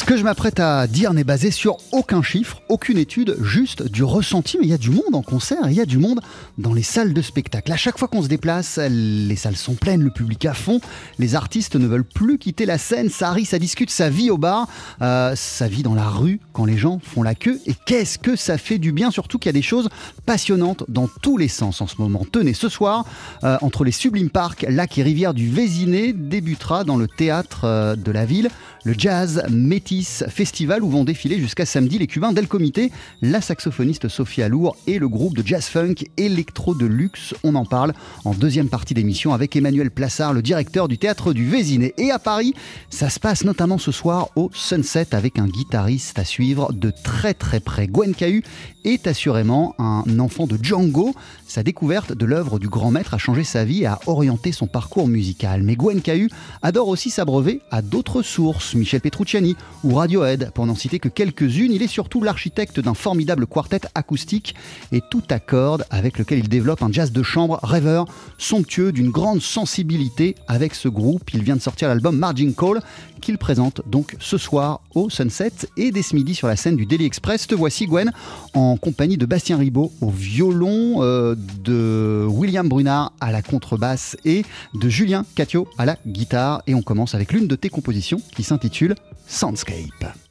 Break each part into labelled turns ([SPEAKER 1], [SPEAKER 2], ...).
[SPEAKER 1] Ce que je m'apprête à dire n'est basé sur aucun chiffre, aucune étude, juste du ressenti. Mais il y a du monde en concert, il y a du monde dans les salles de spectacle. À chaque fois qu'on se déplace, les salles sont pleines, le public à fond. Les artistes ne veulent plus quitter la scène. Ça rit, ça discute, ça vit au bar, euh, ça vit dans la rue quand les gens font la queue. Et qu'est-ce que ça fait du bien? Surtout qu'il y a des choses passionnantes dans tous les sens en ce moment. Tenez, ce soir, euh, entre les sublimes parcs, lacs et rivières du Vésiné, débutera dans le théâtre euh, de la ville le Jazz Métis Festival où vont défiler jusqu'à samedi les Cubains d'El Comité, la saxophoniste Sophia Lour et le groupe de jazz funk Electro de Luxe. On en parle en deuxième partie d'émission avec Emmanuel Plassard, le directeur du théâtre du Vésiné. Et à Paris, ça se passe notamment ce soir au Sunset avec un guitariste à suivre de très très près. Gwen Cahu est assurément un enfant de Django. Sa découverte de l'œuvre du grand maître a changé sa vie et a orienté son parcours musical. Mais Gwen Cahu adore aussi s'abreuver à d'autres sources, Michel Petrucciani ou Radiohead, pour n'en citer que quelques-unes. Il est surtout l'architecte d'un formidable quartet acoustique et tout accorde avec lequel il développe un jazz de chambre rêveur, somptueux, d'une grande sensibilité avec ce groupe. Il vient de sortir l'album Margin Call qu'il présente donc ce soir au Sunset et dès ce midi sur la scène du Daily Express. Te voici Gwen en compagnie de Bastien Ribaud au violon, euh, de William Brunard à la contrebasse et de Julien Catio à la guitare. Et on commence avec l'une de tes compositions qui s'intitule Soundscape.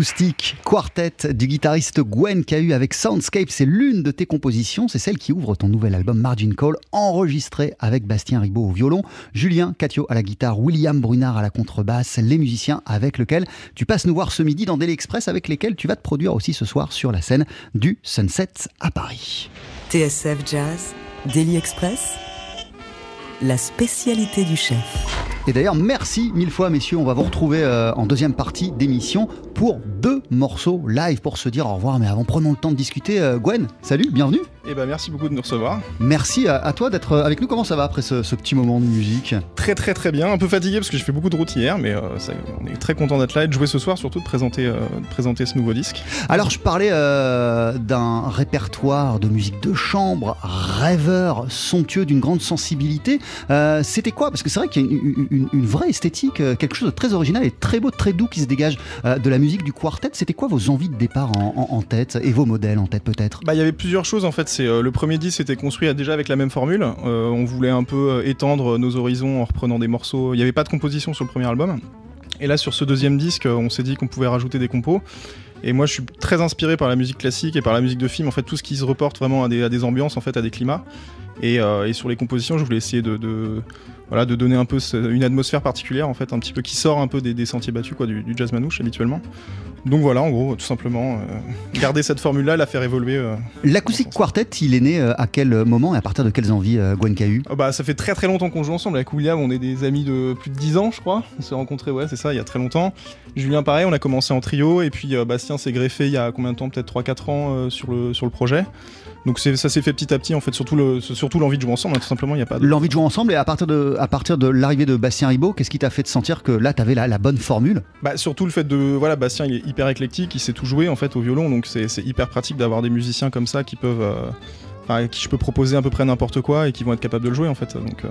[SPEAKER 1] L'acoustique quartet du guitariste Gwen Cahu avec Soundscape, c'est l'une de tes compositions, c'est celle qui ouvre ton nouvel album Margin Call, enregistré avec Bastien Ribaud au violon, Julien Catio à la guitare, William Brunard à la contrebasse, les musiciens avec lesquels tu passes nous voir ce midi dans Daily Express, avec lesquels tu vas te produire aussi ce soir sur la scène du Sunset à Paris.
[SPEAKER 2] TSF Jazz, Daily Express, la spécialité du chef.
[SPEAKER 1] Et d'ailleurs, merci mille fois, messieurs. On va vous retrouver euh, en deuxième partie d'émission pour deux morceaux live pour se dire au revoir. Mais avant, prenons le temps de discuter. Euh, Gwen, salut, bienvenue.
[SPEAKER 3] Eh ben, merci beaucoup de nous recevoir.
[SPEAKER 1] Merci à, à toi d'être avec nous. Comment ça va après ce, ce, petit moment de musique?
[SPEAKER 3] Très, très, très bien. Un peu fatigué parce que j'ai fait beaucoup de route hier, mais euh, ça, on est très content d'être là et de jouer ce soir, surtout de présenter, euh, de présenter ce nouveau disque.
[SPEAKER 1] Alors, je parlais euh, d'un répertoire de musique de chambre, rêveur, somptueux, d'une grande sensibilité. C'était quoi? Parce que c'est vrai qu'il y a une, une, une, vraie esthétique, quelque chose de très original et très beau, très doux qui se dégage de la musique du quartet. C'était quoi vos envies de départ en, tête et vos modèles en tête peut-être?
[SPEAKER 3] Bah, il y avait plusieurs choses en fait. C'est euh, le premier disque était construit déjà avec la même formule. Euh, on voulait un peu euh, étendre nos horizons en reprenant des morceaux. Il n'y avait pas de composition sur le premier album. Et là, sur ce deuxième disque, on s'est dit qu'on pouvait rajouter des compos. Et moi, je suis très inspiré par la musique classique et par la musique de film. En fait, tout ce qui se reporte vraiment à des ambiances, en fait, à des climats. Et, euh, et, sur les compositions, je voulais essayer de, de, voilà, de donner un peu une atmosphère particulière, en fait, un petit peu qui sort un peu des, des sentiers battus quoi, du, du, jazz manouche habituellement. Donc voilà, en gros, tout simplement, euh, garder cette formule-là, la faire évoluer. Euh,
[SPEAKER 1] L'acoustique quartet, il est né à quel moment et à partir de quelles envies, Gwen Cahu?
[SPEAKER 3] Oh bah, Ça fait très très longtemps qu'on joue ensemble. Avec William, on est des amis de plus de 10 ans, je crois. On s'est rencontrés, ouais, c'est ça, il y a très longtemps. Julien, pareil, on a commencé en trio. Et puis Bastien s'est greffé il y a combien de temps? Peut-être 3-4 ans sur, le, sur le projet. Donc ça s'est fait petit à petit en fait, surtout le, surtout l'envie de jouer ensemble, hein, tout simplement. Il y a pas. De...
[SPEAKER 1] L'envie de jouer ensemble et à partir de à partir de l'arrivée de Bastien Ribot, qu'est-ce qui t'a fait de sentir que là t'avais la, la bonne formule?
[SPEAKER 3] Bah surtout le fait de voilà Bastien il est hyper éclectique, il sait tout jouer en fait au violon, donc c'est hyper pratique d'avoir des musiciens comme ça qui peuvent. Euh, Enfin, qui je peux proposer à peu près n'importe quoi et qui vont être capables de le jouer en fait. Donc, euh...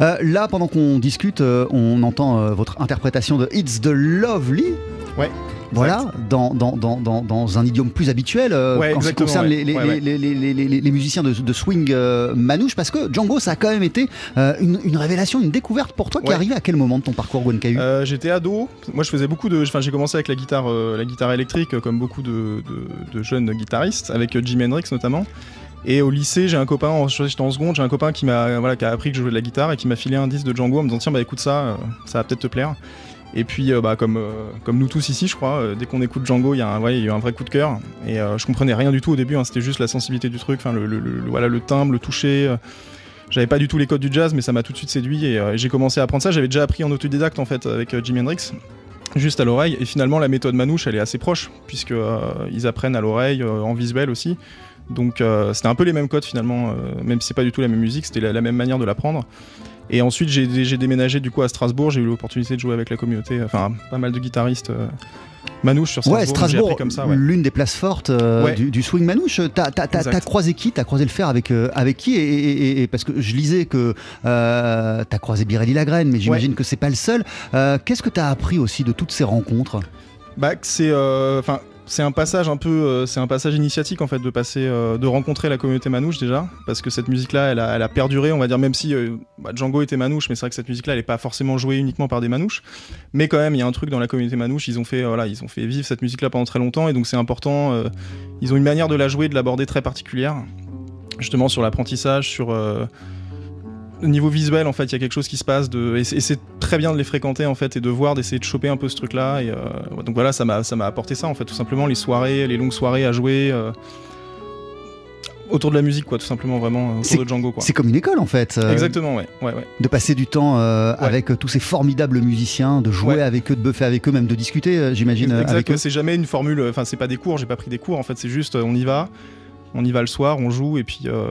[SPEAKER 1] Euh, là, pendant qu'on discute, euh, on entend euh, votre interprétation de It's the Lovely.
[SPEAKER 3] Ouais.
[SPEAKER 1] Voilà, dans, dans, dans, dans, un idiome plus habituel
[SPEAKER 3] ouais,
[SPEAKER 1] en ce qui concerne
[SPEAKER 3] ouais.
[SPEAKER 1] les, les,
[SPEAKER 3] ouais,
[SPEAKER 1] les, les, les, musiciens de, de swing euh, manouche, parce que Django, ça a quand même été euh, une, une, révélation, une découverte pour toi qui est arrivée à quel moment de ton parcours, Gwen Cahu
[SPEAKER 3] euh, J'étais ado, moi je faisais beaucoup de. Enfin, j'ai commencé avec la guitare, la guitare électrique, comme beaucoup de, de, de jeunes guitaristes, avec Jimi Hendrix notamment. Et au lycée, j'ai un copain, j'étais en seconde, j'ai un copain qui m'a voilà, qui a appris que je jouais de la guitare et qui m'a filé un disque de Django en me disant tiens bah écoute ça, ça va peut-être te plaire. Et puis, euh, bah, comme, euh, comme nous tous ici, je crois, euh, dès qu'on écoute Django, il y, a un, eu un vrai coup de cœur. Et je comprenais rien du tout au début, hein, c'était juste la sensibilité du truc, le, timbre, le toucher. J'avais pas du tout les codes du jazz, mais ça m'a tout de suite séduit et j'ai commencé à apprendre ça. J'avais déjà appris en autodidacte en fait avec Jimi Hendrix, juste à l'oreille. Et finalement, la méthode manouche, elle est assez proche, puisque ils apprennent à l'oreille, en visuel aussi. Donc c'était un peu les mêmes codes finalement, même si c'est pas du tout la même musique, c'était la, même manière de l'apprendre. Et ensuite, j'ai déménagé du coup à Strasbourg. J'ai eu l'opportunité de jouer avec la communauté, enfin pas mal de guitaristes euh, manouche sur Strasbourg.
[SPEAKER 1] Ouais, Strasbourg,
[SPEAKER 3] comme ça, ouais.
[SPEAKER 1] l'une des places fortes euh, ouais. du, du, swing manouche. T'as as, croisé qui? T'as croisé le fer avec euh, avec qui? Et, et, et, parce que je lisais que euh, t'as croisé Birelli Lagraine, mais j'imagine que c'est pas le seul. Qu'est-ce que t'as appris aussi de toutes ces rencontres?
[SPEAKER 3] Bah, c'est enfin c'est un passage un peu, euh, c'est un passage initiatique en fait de passer, euh, de rencontrer la communauté manouche déjà, parce que cette musique-là, elle a, elle a, perduré, on va dire, même si euh, bah, Django était manouche, mais c'est vrai que cette musique-là, elle est pas forcément jouée uniquement par des manouches, mais quand même, il y a un truc dans la communauté manouche, ils ont fait, voilà, ils ont fait vivre cette musique-là pendant très longtemps, et donc c'est important. ils ont une manière de la jouer, de l'aborder très particulière, justement sur l'apprentissage, sur au niveau visuel, en fait, il y a quelque chose qui se passe de, et c'est très bien de les fréquenter en fait et de voir, d'essayer de choper un peu ce truc-là. Et euh, donc voilà, ça m'a ça m'a apporté ça en fait, tout simplement les soirées, les longues soirées à jouer. Euh, autour de la musique, quoi, tout simplement, vraiment,
[SPEAKER 1] C'est-
[SPEAKER 3] autour de Django.
[SPEAKER 1] C'est comme une école en fait. euh,
[SPEAKER 3] Exactement, ouais. ouais, ouais.
[SPEAKER 1] De passer du temps euh,
[SPEAKER 3] Ouais.
[SPEAKER 1] avec euh, tous ces formidables musiciens, de jouer
[SPEAKER 3] Ouais.
[SPEAKER 1] avec eux, de buffer avec eux, même de discuter, euh, j'imagine, euh,
[SPEAKER 3] Exact, c'est jamais une formule, enfin, c'est pas des cours, j'ai pas pris des cours, en fait, c'est juste, euh, on y va, on y va le soir, on joue, et puis, euh,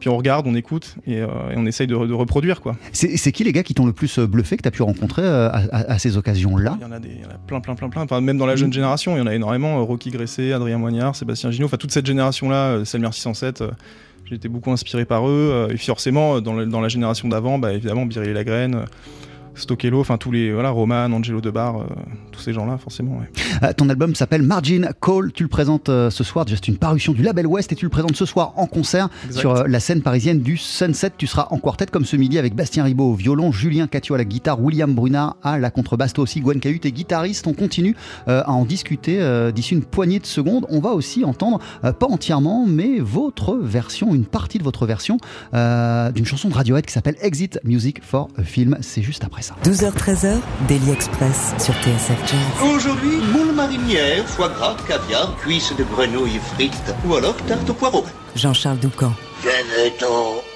[SPEAKER 3] puis on regarde, on écoute, et, euh, et on essaye de, re- de reproduire, quoi.
[SPEAKER 1] C'est qui les gars qui t'ont le plus euh, bluffé que tu as pu rencontrer euh, à, à- à ces occasions-là?
[SPEAKER 3] Il y en a des, il y en a plein, plein, plein, plein. Enfin, même dans la jeune génération, il y en a énormément. Rocky Gressé, Adrien Moignard, Sébastien Ginaud, enfin toute cette génération-là, Selmer 607. euh, J'ai été beaucoup inspiré par eux. et forcément, dans, le- dans la génération d'avant, bah, évidemment, Biril Lagraine, Stockello, enfin tous les voilà, Roman, Angelo Debar, euh, tous ces gens-là, forcément. ouais.
[SPEAKER 1] Euh, Ton album s'appelle Margin Call, tu le présentes euh, ce soir, juste une parution du label West et tu le présentes ce soir en concert
[SPEAKER 3] Exact.
[SPEAKER 1] sur euh, la scène parisienne du Sunset. Tu seras en quartet comme ce midi avec Bastien Ribot au violon, Julien Catio à la guitare, William Brunard à la contrebasse, toi aussi Gwen Cahut et guitariste. On continue euh, à en discuter euh, d'ici une poignée de secondes. On va aussi entendre, euh, pas entièrement, mais votre version, une partie de votre version euh, d'une chanson de Radiohead qui s'appelle Exit Music for a Film. C'est juste après ça.
[SPEAKER 2] 12h-13h, Daily Express sur TSF Jazz.
[SPEAKER 4] Aujourd'hui, moule marinière, foie gras, caviar, cuisses de grenouille frites ou alors tarte au poireau.
[SPEAKER 2] Jean-Charles Doucan.
[SPEAKER 4] Venez-t'en.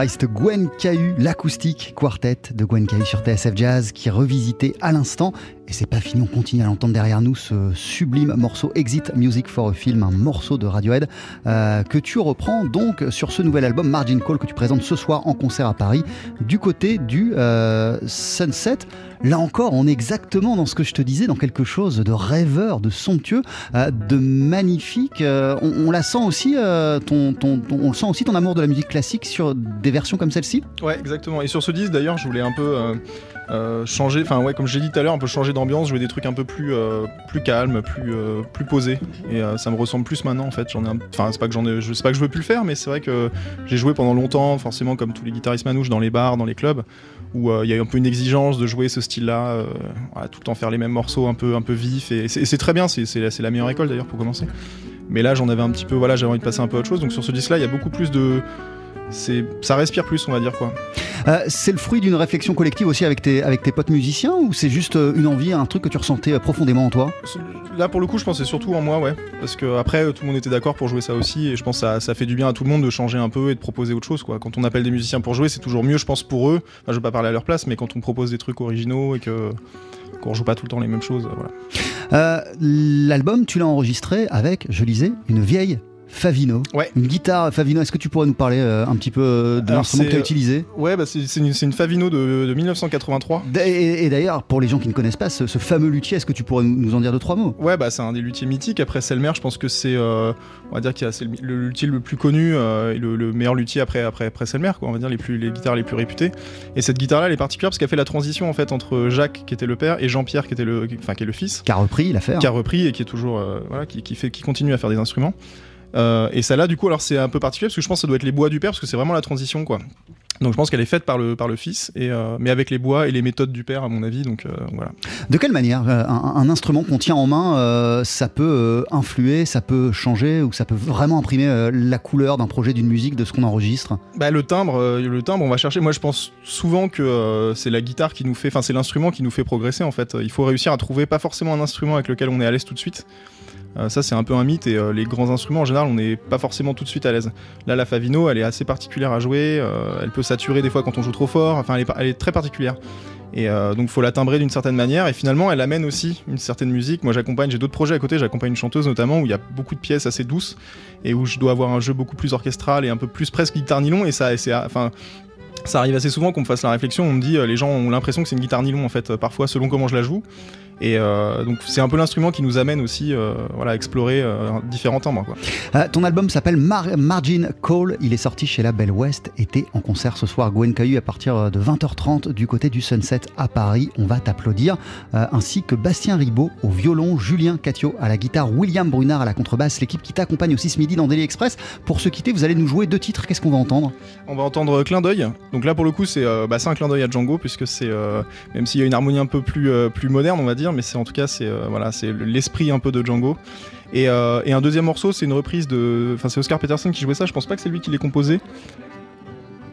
[SPEAKER 1] Guitariste Gwen Cahu, l'acoustique quartet de Gwen Cahu sur TSF Jazz, qui revisité à l'instant Et c'est pas fini, on continue à l'entendre derrière nous ce sublime morceau Exit Music for a Film, un morceau de Radiohead euh, que tu reprends donc sur ce nouvel album Margin Call que tu présentes ce soir en concert à Paris du côté du euh, Sunset. Là encore, on est exactement dans ce que je te disais, dans quelque chose de rêveur, de somptueux, euh, de magnifique. On, la sent aussi, ton, on sent aussi ton amour de la musique classique sur des versions comme celle-ci?
[SPEAKER 3] Ouais, exactement. Et sur ce disque, d'ailleurs, je voulais un peu euh, changer, enfin, ouais, comme j'ai dit tout à l'heure, un peu changer d'ambiance, jouer des trucs un peu plus, euh, plus calmes, plus, euh, plus posés. Et euh, ça me ressemble plus maintenant, en fait. J'en ai, enfin, c'est pas que j'en ai, je pas que je veux plus le faire, mais c'est vrai que j'ai joué pendant longtemps, forcément, comme tous les guitaristes manouches, dans les bars, dans les clubs, où il y a un peu une exigence de jouer ce style-là, tout le temps faire les mêmes morceaux un peu, un peu vifs. Et c'est très bien, c'est c'est la, c'est la meilleure école d'ailleurs pour commencer. Mais là, j'en avais un petit peu, voilà, j'avais envie de passer un peu à autre chose. Donc sur ce disque-là, il y a beaucoup plus de. C'est, ça respire plus, on va dire quoi.
[SPEAKER 1] Euh, c'est le fruit d'une réflexion collective aussi avec tes, avec tes potes musiciens ou c'est juste euh, une envie, un truc que tu ressentais euh, profondément en toi?
[SPEAKER 3] Là, pour le coup, je c'est surtout en moi, ouais. Parce que après, tout le monde était d'accord pour jouer ça aussi, et je pense que ça, ça fait du bien à tout le monde de changer un peu et de proposer autre chose, quoi. Quand on appelle des musiciens pour jouer, c'est toujours mieux, je pense, pour eux. Enfin, je veux pas parler à leur place, mais quand on propose des trucs originaux et que qu'on joue pas tout le temps les mêmes choses, voilà.
[SPEAKER 1] Euh, L'album, tu l'as enregistré avec, je lisais, une vieille Favino.
[SPEAKER 3] Ouais.
[SPEAKER 1] Une guitare Favino. Est-ce que tu pourrais nous parler euh, un petit peu euh, de l'instrument que tu as utilisé
[SPEAKER 3] Ouais, bah c'est une, Favino de, de 1983.
[SPEAKER 1] D- Et, et d'ailleurs, pour les gens qui ne connaissent pas ce, ce fameux luthier, est-ce que tu pourrais nous, en dire deux, trois mots?
[SPEAKER 3] Ouais, bah c'est un des luthiers mythiques. Après Selmer, je pense que c'est, euh, on va dire qu'il c'est le, le luthier le plus connu euh, et le, le meilleur luthier après après après Selmer, quoi. On va dire les plus les guitares les plus réputées. Et cette guitare-là, elle est particulière parce qu'elle fait la transition en fait entre Jacques qui était le père et Jean-Pierre qui était le, enfin qui est le fils,
[SPEAKER 1] Qui a repris l'affaire
[SPEAKER 3] qui a repris et qui est toujours, euh, voilà, qui, qui fait, qui continue à faire des instruments. Euh, et ça là, du coup, alors c'est un peu particulier parce que je pense que ça doit être les bois du père parce que c'est vraiment la transition, quoi. Donc je pense qu'elle est faite par le par le fils et euh, mais avec les bois et les méthodes du père à mon avis. Donc euh, voilà.
[SPEAKER 1] De quelle manière euh, un, un instrument qu'on tient en main, ça peut influer, ça peut changer ou ça peut vraiment imprimer la couleur d'un projet, d'une musique, de ce qu'on enregistre?
[SPEAKER 3] Bah, le timbre, le timbre, on va chercher. Moi, je pense souvent que c'est la guitare qui nous fait, enfin, c'est l'instrument qui nous fait progresser en fait. Il faut réussir à trouver pas forcément un instrument avec lequel on est à l'aise tout de suite. Euh, ça, c'est un peu un mythe et euh, les grands instruments en général, on n'est pas forcément tout de suite à l'aise. Là, la Favino, elle est assez particulière à jouer. euh, elle peut saturer des fois quand on joue trop fort. Enfin, elle est, très particulière. Et donc, faut la timbrer d'une certaine manière. Et finalement, elle amène aussi une certaine musique. Moi, j'accompagne, j'ai d'autres projets à côté. J'accompagne une chanteuse notamment où il y a beaucoup de pièces assez douces et où je dois avoir un jeu beaucoup plus orchestral et un peu plus presque guitare nylon. Et ça, c'est, enfin, ça arrive assez souvent qu'on me fasse la réflexion. On me dit, les gens ont l'impression que c'est une guitare nylon en fait, parfois selon comment je la joue. Et euh, donc c'est un peu l'instrument qui nous amène aussi, euh, voilà, à explorer euh, différents timbres. Quoi.
[SPEAKER 1] Ton album s'appelle Mar- Margin Call, il est sorti chez la Belle Ouest, était en concert ce soir Gwen Cahu à partir de 20h30 du côté du Sunset à Paris, on va t'applaudir, ainsi que Bastien Ribaud au violon, Julien Catio à la guitare, William Brunard à la contrebasse, l'équipe qui t'accompagne aussi ce midi dans Daily Express. Pour se quitter, vous allez nous jouer deux titres, qu'est-ce qu'on va entendre?
[SPEAKER 3] On va entendre Clin d'œil. Donc là pour le coup c'est bah, un clin d'œil à Django puisque c'est même s'il y a une harmonie un peu plus plus moderne on va dire, mais c'est en tout cas c'est euh, voilà c'est l'esprit un peu de Django. Et, euh, et un deuxième morceau c'est une reprise de, enfin c'est Oscar Peterson qui jouait ça. Je pense pas que c'est lui qui l'ait composé.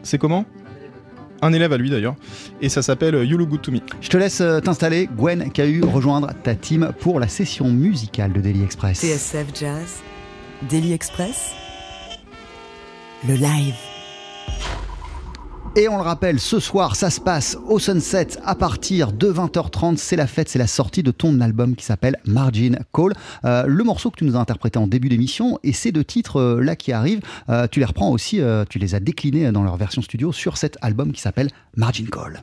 [SPEAKER 3] C'est comment? Un élève à lui d'ailleurs, et ça s'appelle You Look Good to Me.
[SPEAKER 1] Je te laisse euh, t'installer, Gwen Cahu, rejoindre ta team pour la session musicale de Daily Express.
[SPEAKER 2] TSF Jazz, Daily Express, le live.
[SPEAKER 1] Et on le rappelle, ce soir, ça se passe au Sunset à partir de 20h30. C'est la fête, c'est la sortie de ton album qui s'appelle Margin Call. Euh, le morceau que tu nous as interprété en début d'émission et ces deux titres euh, là qui arrivent, euh, tu les reprends aussi, tu les as déclinés dans leur version studio sur cet album qui s'appelle Margin Call.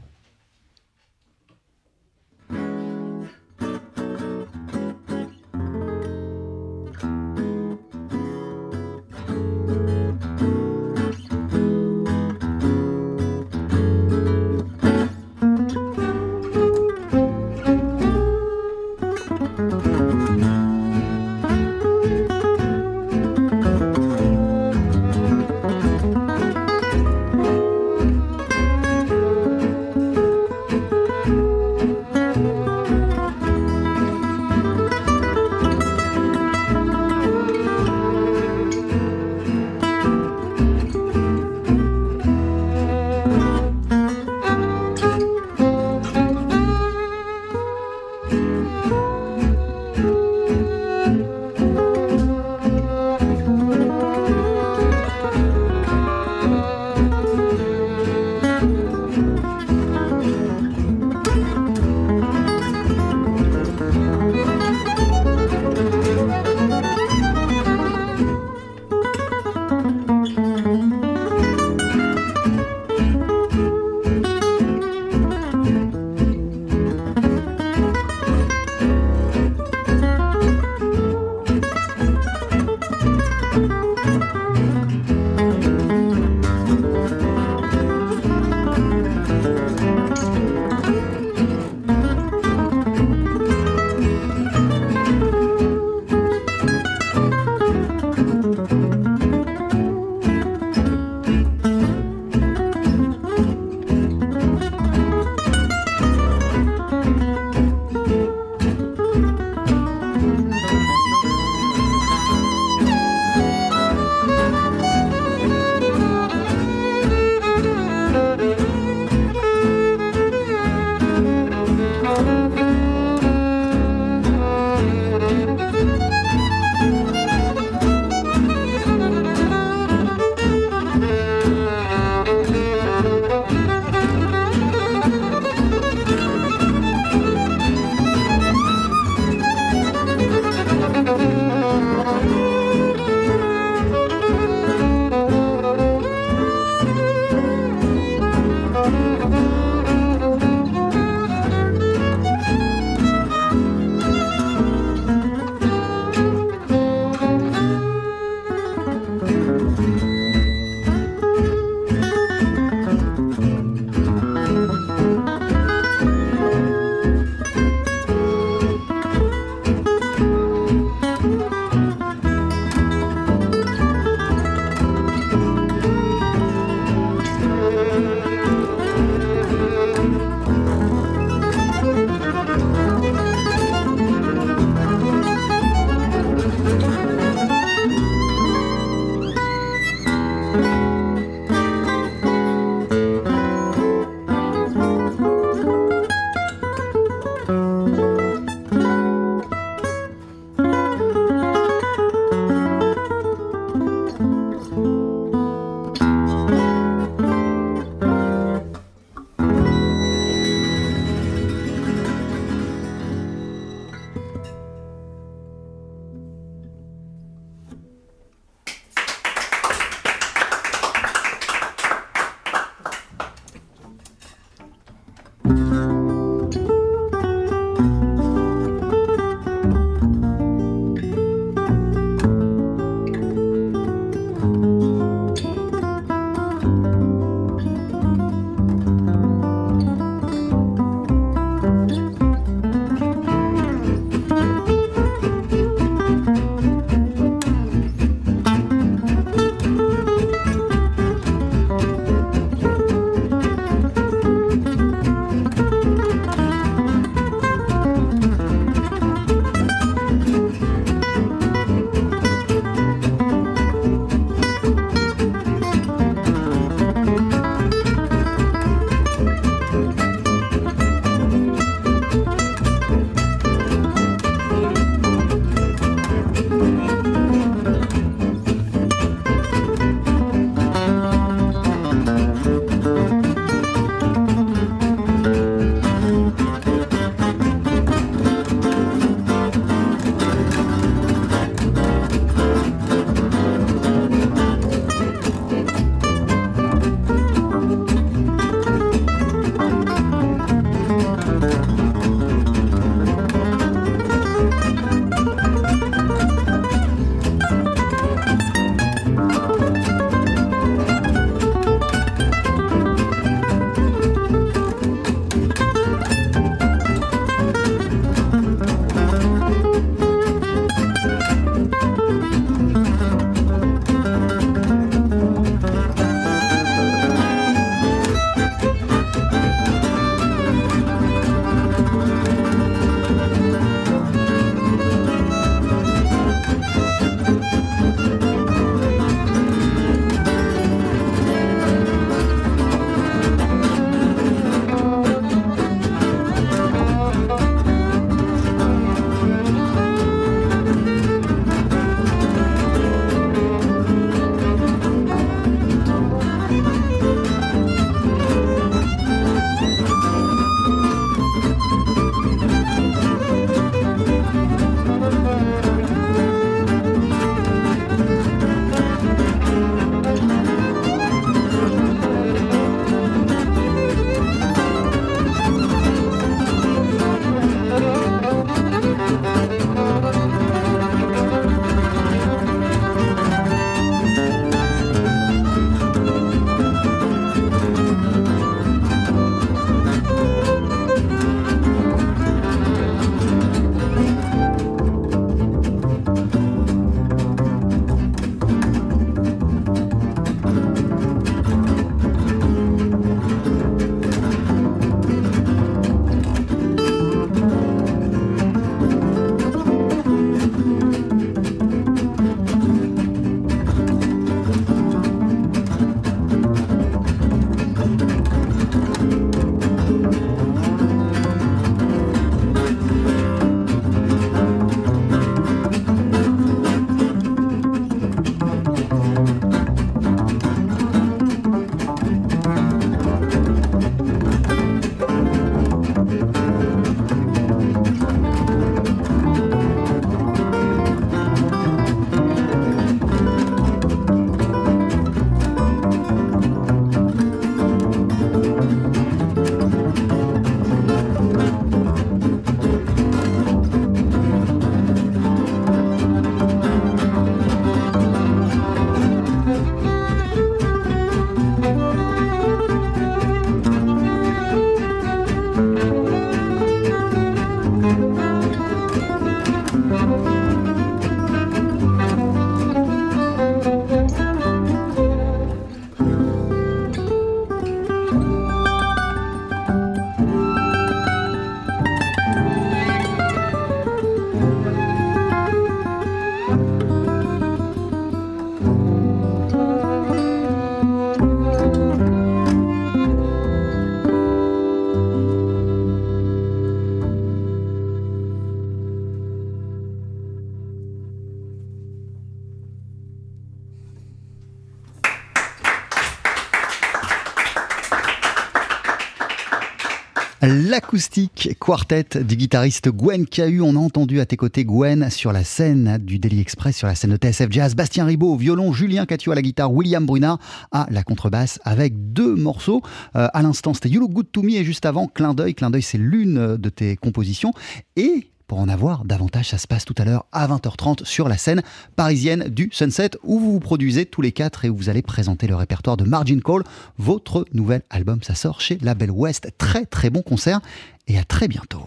[SPEAKER 1] L'acoustique quartet du guitariste Gwen Cahu. On a entendu à tes côtés Gwen sur la scène du Daily Express, sur la scène de TSF Jazz. Bastien Ribaud au violon, Julien Catu à la guitare, William Brunard à la contrebasse avec deux morceaux. Euh, à l'instant, c'était You Look Good To Me et juste avant, Clin d'œil. Clin d'œil, c'est l'une de tes compositions. Et pour en avoir davantage, ça se passe tout à l'heure à 20h30 sur la scène parisienne du Sunset où vous vous produisez tous les quatre et où vous allez présenter le répertoire de Margin Call. Votre nouvel album, ça sort chez Label West. Très très bon concert et à très bientôt.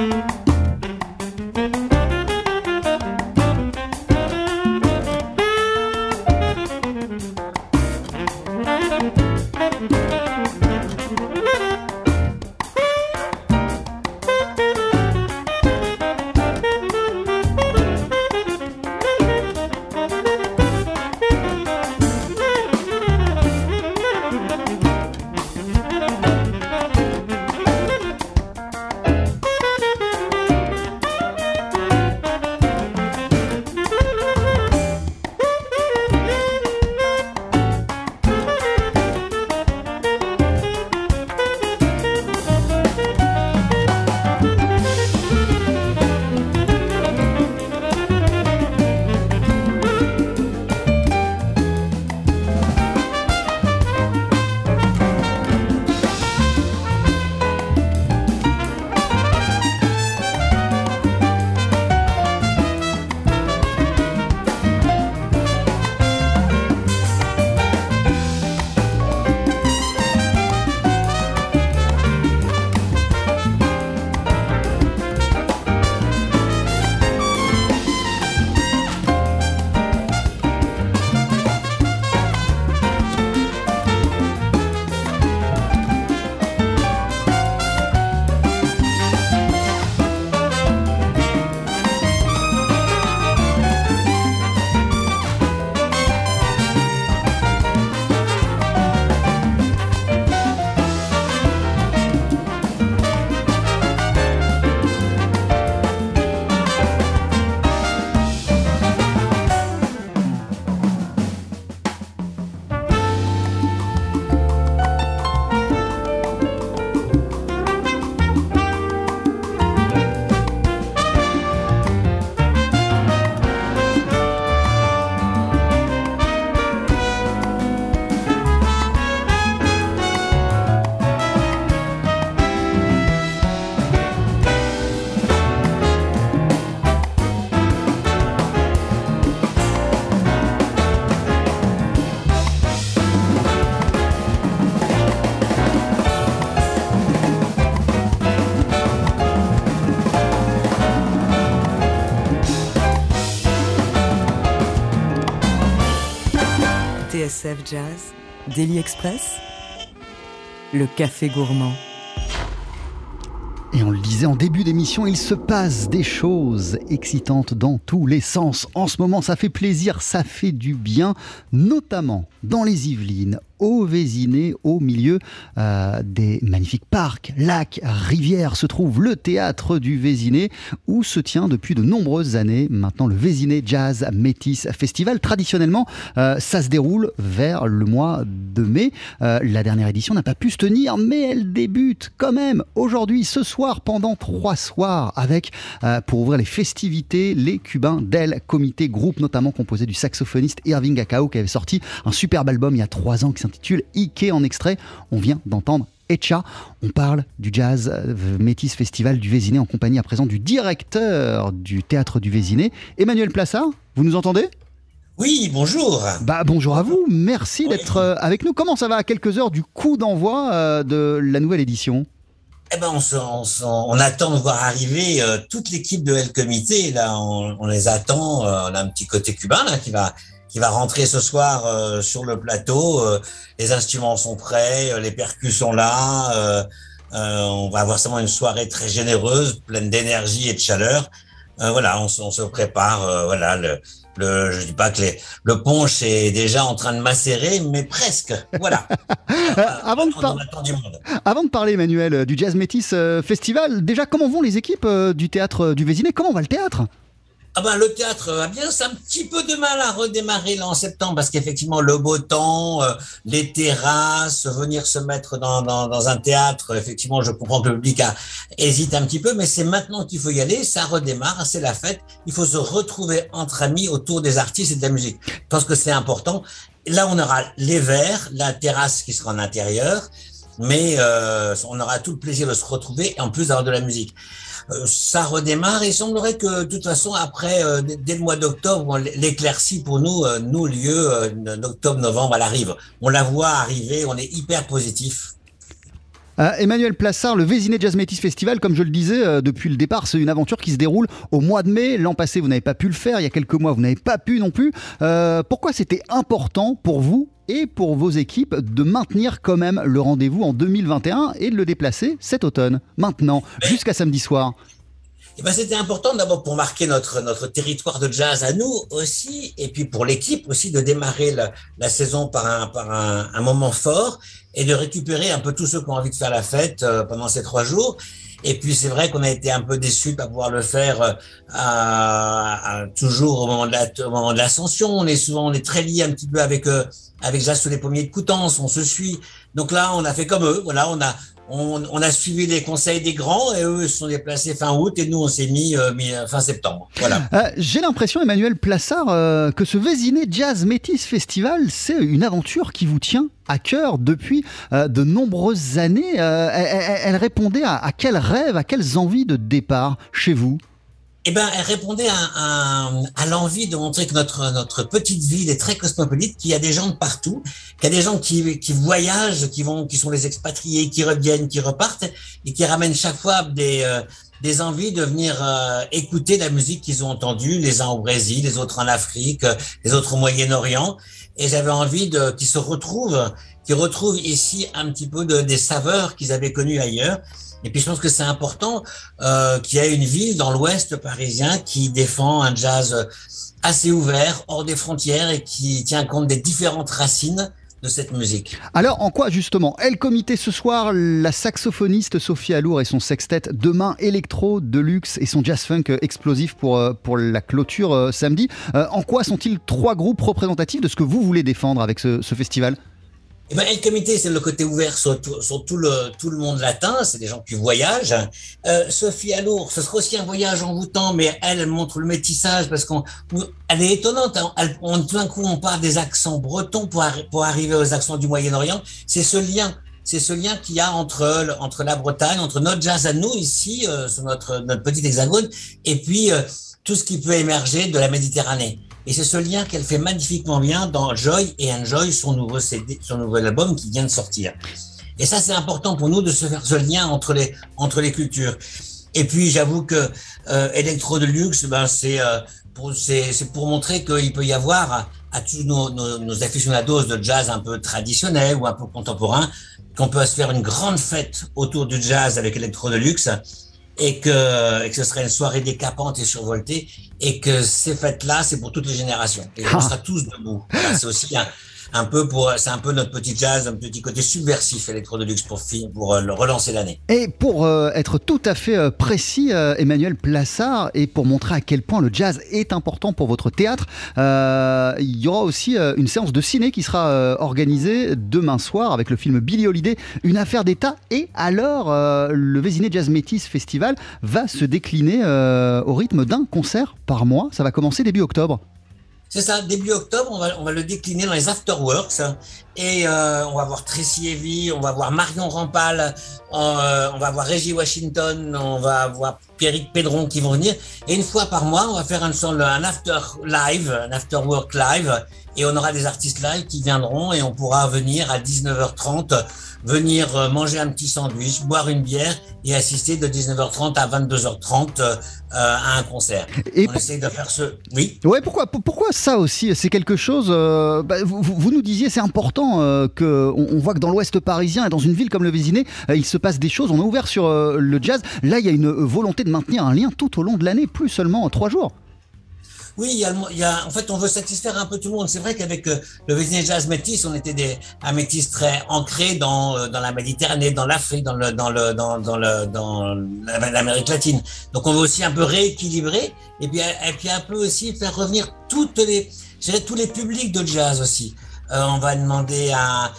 [SPEAKER 1] Mm-hmm.
[SPEAKER 2] TSF Jazz, Daily Express, le café gourmand.
[SPEAKER 1] Et on le disait en début d'émission, il se passe des choses excitantes dans tous les sens. En ce moment, ça fait plaisir, ça fait du bien, notamment dans les Yvelines, au Vésiné, au milieu euh, des magnifiques parcs, lacs, rivières, se trouve le théâtre du Vésiné, où se tient depuis de nombreuses années maintenant le Vésiné Jazz Métis Festival. Traditionnellement, euh, ça se déroule vers le mois de mai. Euh, la dernière édition n'a pas pu se tenir, mais elle débute quand même aujourd'hui, ce soir, pendant trois soirs, avec, pour ouvrir les festivités, les Cubains d'El Comité, groupe notamment composé du saxophoniste Irving Akao, qui avait sorti un superbe album il y a trois ans s'intitule Ike en extrait. On vient d'entendre Echa. On parle du Jazz Métis Festival du Vésiné en compagnie à présent du directeur du théâtre du Vésiné, Emmanuel Plassard. Vous nous entendez?
[SPEAKER 5] Oui, bonjour.
[SPEAKER 1] Bah bonjour à vous, merci d'être euh, avec nous. Comment ça va? À quelques heures du coup d'envoi euh, de la nouvelle édition?
[SPEAKER 5] Eh ben, on, attend de voir arriver euh, toute l'équipe de L Comité. Là, on, les attend. on a un petit côté cubain là qui va qui va rentrer ce soir euh, sur le plateau. Euh, les instruments sont prêts, euh, les percus sont là. on va avoir seulement une soirée très généreuse, pleine d'énergie et de chaleur. voilà, on, se prépare. voilà, le, le, je dis pas que les, le punch est déjà en train de macérer, mais presque. Voilà.
[SPEAKER 1] avant, de avant de parler, Emmanuel, du Jazz Métis Festival, déjà, comment vont les équipes du théâtre du Vésiné? Comment va le théâtre?
[SPEAKER 5] Ah ben, le théâtre va bien, c'est un petit peu de mal à redémarrer là en septembre parce qu'effectivement le beau temps, euh, les terrasses, venir se mettre dans, dans, dans, un théâtre, effectivement je comprends que le public a, hésite un petit peu, mais c'est maintenant qu'il faut y aller, ça redémarre, c'est la fête, il faut se retrouver entre amis autour des artistes et de la musique. Je pense que c'est important. Là on aura les verres, la terrasse qui sera en intérieur, mais euh, on aura tout le plaisir de se retrouver et en plus d'avoir de la musique. Euh, ça redémarre il semblerait que de toute façon après euh, dès le mois d'octobre l'éclaircie pour nous euh, nous lieu d'octobre novembre elle arrive. On la voit arriver on est hyper positif
[SPEAKER 1] Emmanuel Plassard, le Vésiné Jazz Métis Festival, comme je le disais depuis le départ, c'est une aventure qui se déroule au mois de mai. L'an passé, vous n'avez pas pu le faire. Il y a quelques mois, vous n'avez pas pu non plus. pourquoi c'était important pour vous et pour vos équipes de maintenir quand même le rendez-vous en 2021 et de le déplacer cet automne, maintenant, jusqu'à samedi soir?
[SPEAKER 5] Eh ben, c'était important d'abord pour marquer notre, notre territoire de jazz à nous aussi, et puis pour l'équipe aussi de démarrer la, saison par, un, par un, moment fort et de récupérer un peu tous ceux qui ont envie de faire la fête euh, pendant ces trois jours. Et puis c'est vrai qu'on a été un peu déçus de pas pouvoir le faire euh, toujours au moment de l'ascension. On est souvent on est très lié un petit peu avec euh, avec sous les pommiers de Coutances. On se suit. Donc là on a fait comme eux. Voilà, on a on, a suivi les conseils des grands et eux se sont déplacés fin août et nous on s'est mis, euh, euh, fin septembre. Voilà.
[SPEAKER 1] Euh, j'ai l'impression, Emmanuel Plassard, que ce Vésiné Jazz Métis Festival, c'est une aventure qui vous tient à cœur depuis de nombreuses années. Elle, répondait à, à quels rêves, à quelles envies de départ chez vous?
[SPEAKER 5] Eh ben, elle répondait à, à, l'envie de montrer que notre, notre petite ville est très cosmopolite, qu'il y a des gens de partout, qu'il y a des gens qui, qui voyagent, qui vont, qui sont les expatriés, qui reviennent, qui repartent et qui ramènent chaque fois des, euh, des envies de venir euh, écouter la musique qu'ils ont entendue, les uns au Brésil, les autres en Afrique, les autres au Moyen-Orient. Et j'avais envie de qu'ils se retrouvent, qu'ils retrouvent ici un petit peu de, des saveurs qu'ils avaient connues ailleurs et puis je pense que c'est important euh, qu'il y ait une ville dans l'Ouest parisien qui défend un jazz assez ouvert, hors des frontières et qui tient compte des différentes racines de cette musique.
[SPEAKER 1] Alors, en quoi justement? Elle comité ce soir, la saxophoniste Sophie Alour et son sextet, demain électro, deluxe et son jazz funk explosif pour, euh, pour la clôture euh, samedi. Euh, en quoi sont-ils trois groupes représentatifs de ce que vous voulez défendre avec ce, ce festival?
[SPEAKER 5] Eh ben, El Comité, c'est le côté ouvert sur, tout, sur tout, le, tout le monde latin, c'est des gens qui voyagent. Euh, Sophie Alour, ce sera aussi un voyage envoûtant, mais elle, montre le métissage parce qu'on, elle est étonnante. Hein. Elle, on, d'un coup, on part des accents bretons pour, pour arriver aux accents du Moyen-Orient. C'est ce lien, c'est ce lien qu'il y a entre, entre la Bretagne, entre notre jazz à nous ici, euh, sur notre, notre petit hexagone, et puis euh, tout ce qui peut émerger de la Méditerranée. Et c'est ce lien qu'elle fait magnifiquement bien dans Joy et Enjoy, son nouveau CD, son nouvel album qui vient de sortir. Et ça, c'est important pour nous de se faire ce lien entre les, entre les cultures. Et puis, j'avoue que euh, Electro de Luxe, ben, c'est euh, pour, pour montrer qu'il peut y avoir à, tous nos, nos, nos aficionados de jazz un peu traditionnel ou un peu contemporain, qu'on peut se faire une grande fête autour du jazz avec Electro de Luxe et que, et que ce serait une soirée décapante et survoltée et que ces fêtes-là, c'est pour toutes les générations. Et on
[SPEAKER 1] Ah.
[SPEAKER 5] sera tous debout. Voilà, c'est aussi un, un peu pour, c'est un peu notre petit jazz, un petit côté subversif électro de luxe pour, pour euh, relancer l'année.
[SPEAKER 1] Et pour euh, être tout à fait euh, précis, Emmanuel Plassard, et pour montrer à quel point le jazz est important pour votre théâtre, il y aura aussi une séance de ciné qui sera organisée demain soir avec le film Billy Holiday, une affaire d'État. Et alors, le Vésiné Jazz Métis Festival va se décliner au rythme d'un concert par mois. Ça va commencer début octobre.
[SPEAKER 5] C'est ça, début octobre, on va, on va le décliner dans les afterworks. et euh, on va voir Tracy Evie, on va voir Marion Rampal, euh, on va voir Reggie Washington, on va voir Pierrick Pédron qui vont venir. Et une fois par mois, on va faire un, un after live, un afterwork live. Et on aura des artistes live qui viendront et on pourra venir à 19h30, venir euh, manger un petit sandwich, boire une bière et assister de 19h30 à 22h30 euh, à un concert.
[SPEAKER 1] Et
[SPEAKER 5] on essaye de faire ce... Oui
[SPEAKER 1] Ouais, pourquoi, pour- pourquoi ça aussi? C'est quelque chose. euh, bah, vous, nous disiez, c'est important euh, que on, on voit que dans l'Ouest parisien et dans une ville comme le Vésiné, euh, il se passe des choses. On est ouvert sur le jazz. Là, il y a une volonté de maintenir un lien tout au long de l'année, plus seulement trois jours.
[SPEAKER 5] Oui, il y, a, il y a- en fait, on veut satisfaire un peu tout le monde. C'est vrai qu'avec euh, le Vésiné Jazz Métis, on était des, un métis très ancré dans, euh, dans la Méditerranée, dans l'Afrique, dans le, dans le, dans, le, dans la- l'Amérique latine. Donc, on veut aussi un peu rééquilibrer et puis, et puis un peu aussi faire revenir toutes les, tous les publics de jazz aussi. Euh, on va demander à,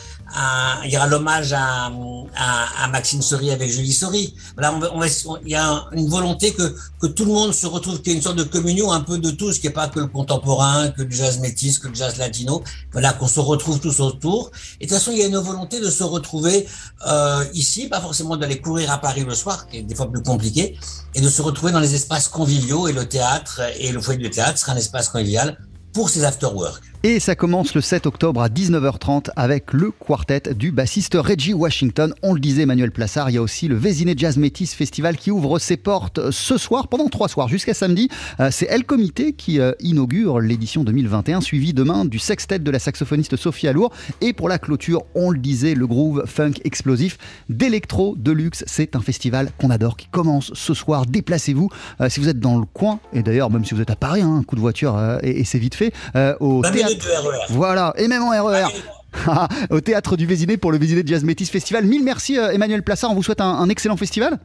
[SPEAKER 5] il y aura l'hommage à, à, à Maxime avec Julie Sori. Voilà, on on on- il y a un- une volonté que, que tout le monde se retrouve, qu'il y ait une sorte de communion un peu de tous, qui n'est pas que le contemporain, que le jazz métis, que le jazz latino. Voilà, qu'on se retrouve tous autour. Et de toute façon, il y a une volonté de se retrouver euh, ici, pas forcément d'aller courir à Paris le soir, qui est des fois plus compliqué, et de se retrouver dans les espaces conviviaux. Et le théâtre et le foyer du théâtre sera un espace convivial pour ces after-work.
[SPEAKER 1] Et ça commence le 7 octobre à 19h30 avec le quartet du bassiste Reggie Washington. On le disait, Emmanuel Plassard, il y a aussi le Vésiné Jazz Métis Festival qui ouvre ses portes ce soir, pendant trois soirs, jusqu'à samedi. Euh, C'est El Comité qui euh, inaugure l'édition 2021, suivi demain du sextet de la saxophoniste Sophie Alour. Et pour la clôture, on le disait, le groove funk explosif d'Electro Deluxe. C'est un festival qu'on adore, qui commence ce soir. Déplacez-vous euh, si vous êtes dans le coin, et d'ailleurs, même si vous êtes à Paris, hein, un coup de voiture et, et c'est vite fait, au
[SPEAKER 5] 20
[SPEAKER 1] théâtre.
[SPEAKER 5] De RER.
[SPEAKER 1] Voilà, et même en RER. Au théâtre du Vésiné pour le Vésiné Jazz Métis Festival. Mille merci euh, Emmanuel Plassard, on vous souhaite un, un excellent festival.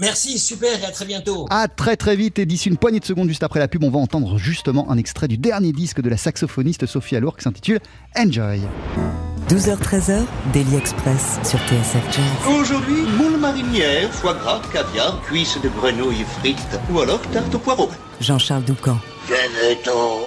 [SPEAKER 5] Merci, super, et à très bientôt.
[SPEAKER 1] À très très vite et d'ici une poignée de secondes juste après la pub, on va entendre justement un extrait du dernier disque de la saxophoniste Sophie Alour qui s'intitule Enjoy.
[SPEAKER 2] 12h-13h, Daily Express sur TSF Jazz.
[SPEAKER 4] Aujourd'hui, moule marinière, foie gras, caviar, cuisses de grenouille frites ou alors tarte au poireau.
[SPEAKER 2] Jean-Charles Doucan.
[SPEAKER 4] Venez-t'en.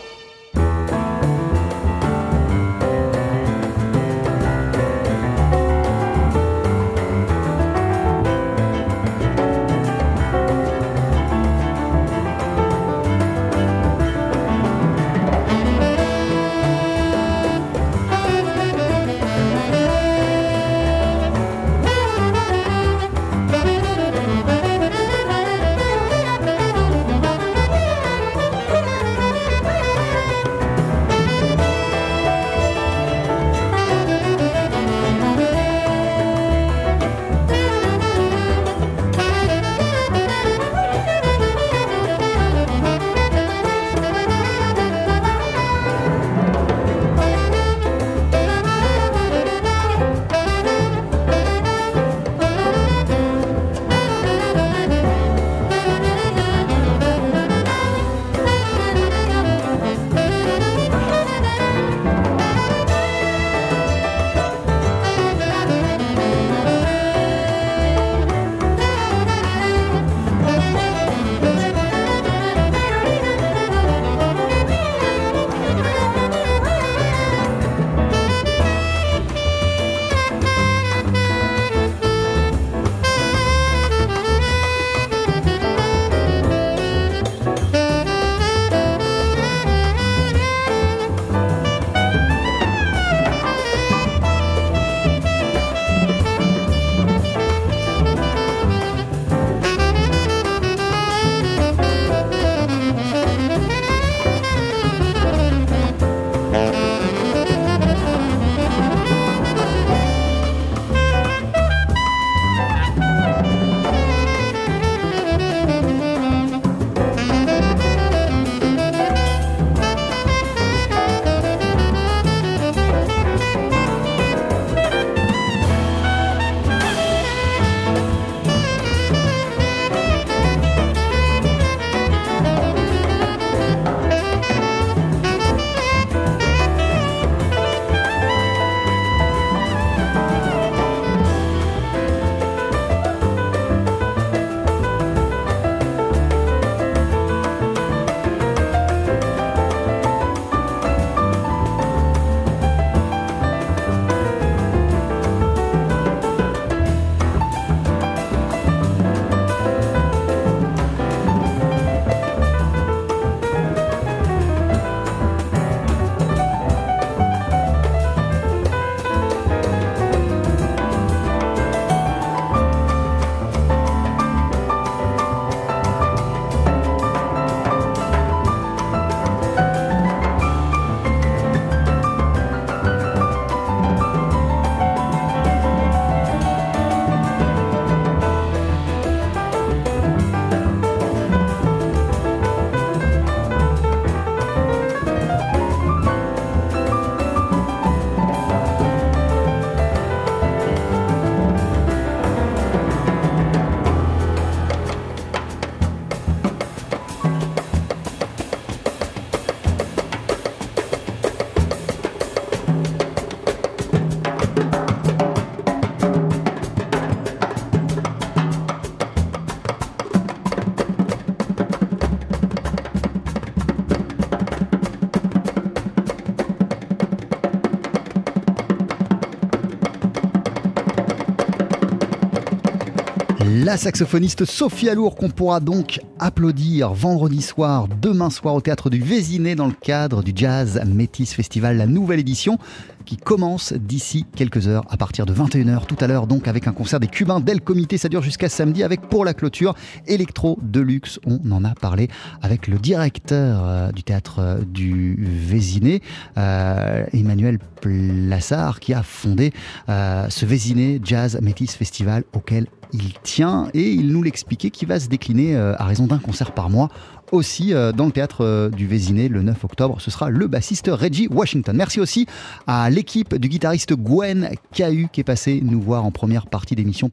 [SPEAKER 1] La saxophoniste Sophie Alour qu'on pourra donc applaudir vendredi soir, demain soir au théâtre du Vésiné dans le cadre du Jazz Métis Festival, la nouvelle édition qui commence d'ici quelques heures à partir de 21h tout à l'heure donc avec un concert des Cubains le comité. Ça dure jusqu'à samedi avec pour la clôture Electro Deluxe. On en a parlé avec le directeur euh, du théâtre euh, du Vésiné euh, Emmanuel Plassard qui a fondé ce Vésiné Jazz Métis Festival auquel il tient et il nous l'expliquait qui va se décliner euh, à raison d'un concert par mois aussi euh, dans le théâtre euh, du Vésiné le 9 octobre. Ce sera le bassiste Reggie Washington. Merci aussi à l'équipe du guitariste Gwen Cahu qui est passé nous voir en première partie d'émission